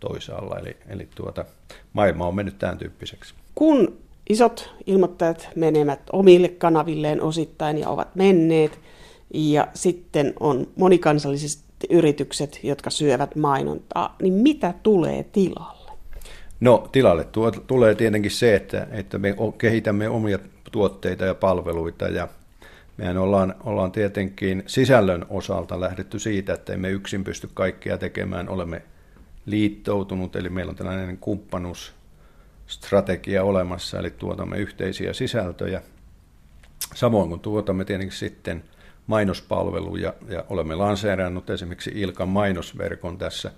toisaalla, eli, eli tuota, maailma on mennyt tämän tyyppiseksi. Kun isot ilmoittajat menevät omille kanavilleen osittain ja ovat menneet, ja sitten on monikansalliset yritykset, jotka syövät mainontaa, niin mitä tulee tilalle? No tilalle tuo, tulee tietenkin se, että, että me kehitämme omia tuotteita ja palveluita ja mehän ollaan, ollaan tietenkin sisällön osalta lähdetty siitä, että emme yksin pysty kaikkea tekemään, olemme liittoutunut, eli meillä on tällainen kumppanuusstrategia olemassa, eli tuotamme yhteisiä sisältöjä. Samoin kuin tuotamme tietenkin sitten mainospalveluja ja olemme lanseerannut esimerkiksi Ilkan mainosverkon tässä,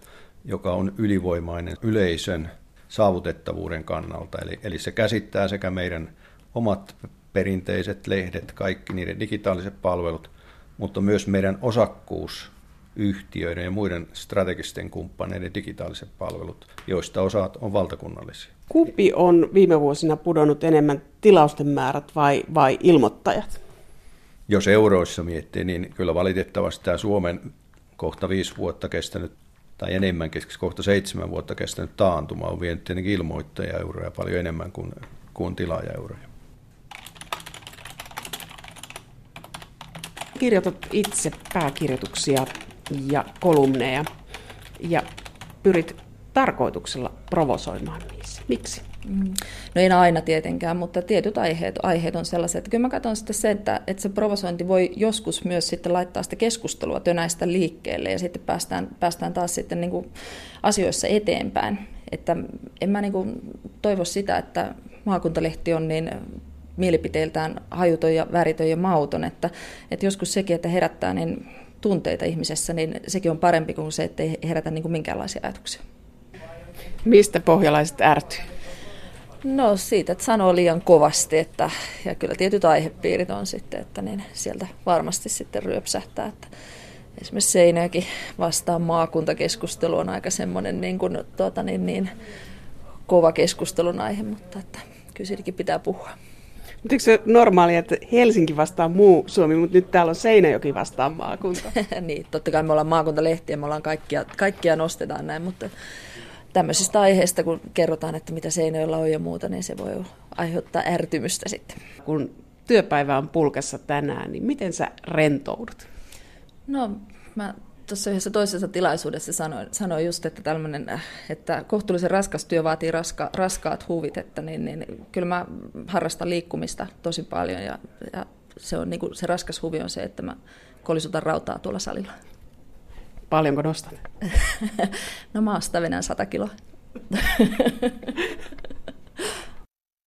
joka on ylivoimainen yleisön saavutettavuuden kannalta. Eli, eli se käsittää sekä meidän omat perinteiset lehdet, kaikki niiden digitaaliset palvelut, mutta myös meidän osakkuusyhtiöiden ja muiden strategisten kumppaneiden digitaaliset palvelut, joista osat on valtakunnallisia. Kumpi on viime vuosina pudonnut enemmän tilausten määrät vai, vai ilmoittajat? Jos euroissa miettii, niin kyllä valitettavasti tämä Suomen kohta viisi vuotta kestänyt tai enemmänkin, kohta seitsemän vuotta kestänyt taantuma on vienyt tietenkin ilmoittajaeuroja paljon enemmän kuin, kuin tilaajaeuroja. Kirjoitat itse pääkirjoituksia ja kolumneja ja pyrit tarkoituksella provosoimaan niissä. Miksi? Mm. No ei aina tietenkään, mutta tietyt aiheet, aiheet on sellaiset. Että kyllä mä katson sitten se, että, että se provosointi voi joskus myös sitten laittaa sitä keskustelua tönäistä liikkeelle ja sitten päästään, päästään taas sitten niin kuin asioissa eteenpäin. Että en mä niin kuin toivo sitä, että maakuntalehti on niin mielipiteiltään hajuton ja väritön ja mauton, että, että joskus sekin, että herättää niin tunteita ihmisessä, niin sekin on parempi kuin se, että ei herätä niin kuin minkäänlaisia ajatuksia. Mistä pohjalaiset ärtyy? No siitä, että sanoo liian kovasti, että, ja kyllä tietyt aihepiirit on sitten, että niin sieltä varmasti sitten ryöpsähtää, että esimerkiksi Seinäjoki vastaan maakuntakeskustelu on aika semmoinen niin kuin, tuota, niin, niin, kova keskustelun aihe, mutta että kyllä siitäkin pitää puhua. Mutta eikö se normaalia, että Helsinki vastaa muu Suomi, mutta nyt täällä on Seinäjoki vastaan maakunta? niin, totta kai me ollaan maakuntalehtiä, me ollaan kaikkia, kaikkia nostetaan näin, mutta tämmöisistä aiheista, kun kerrotaan, että mitä Seinäjoella on ja muuta, niin se voi aiheuttaa ärtymystä sitten. Kun työpäivä on pulkassa tänään, niin miten sä rentoudut? No, mä tuossa yhdessä toisessa tilaisuudessa sanoin, sanoin just, että tämmöinen, että kohtuullisen raskas työ vaatii raska, raskaat huvit, että niin, niin, kyllä mä harrastan liikkumista tosi paljon ja, ja se, on, niin kuin, se raskas huvi on se, että mä kolisutan rautaa tuolla salilla. Paljonko nostat? no maasta venän 100 kiloa.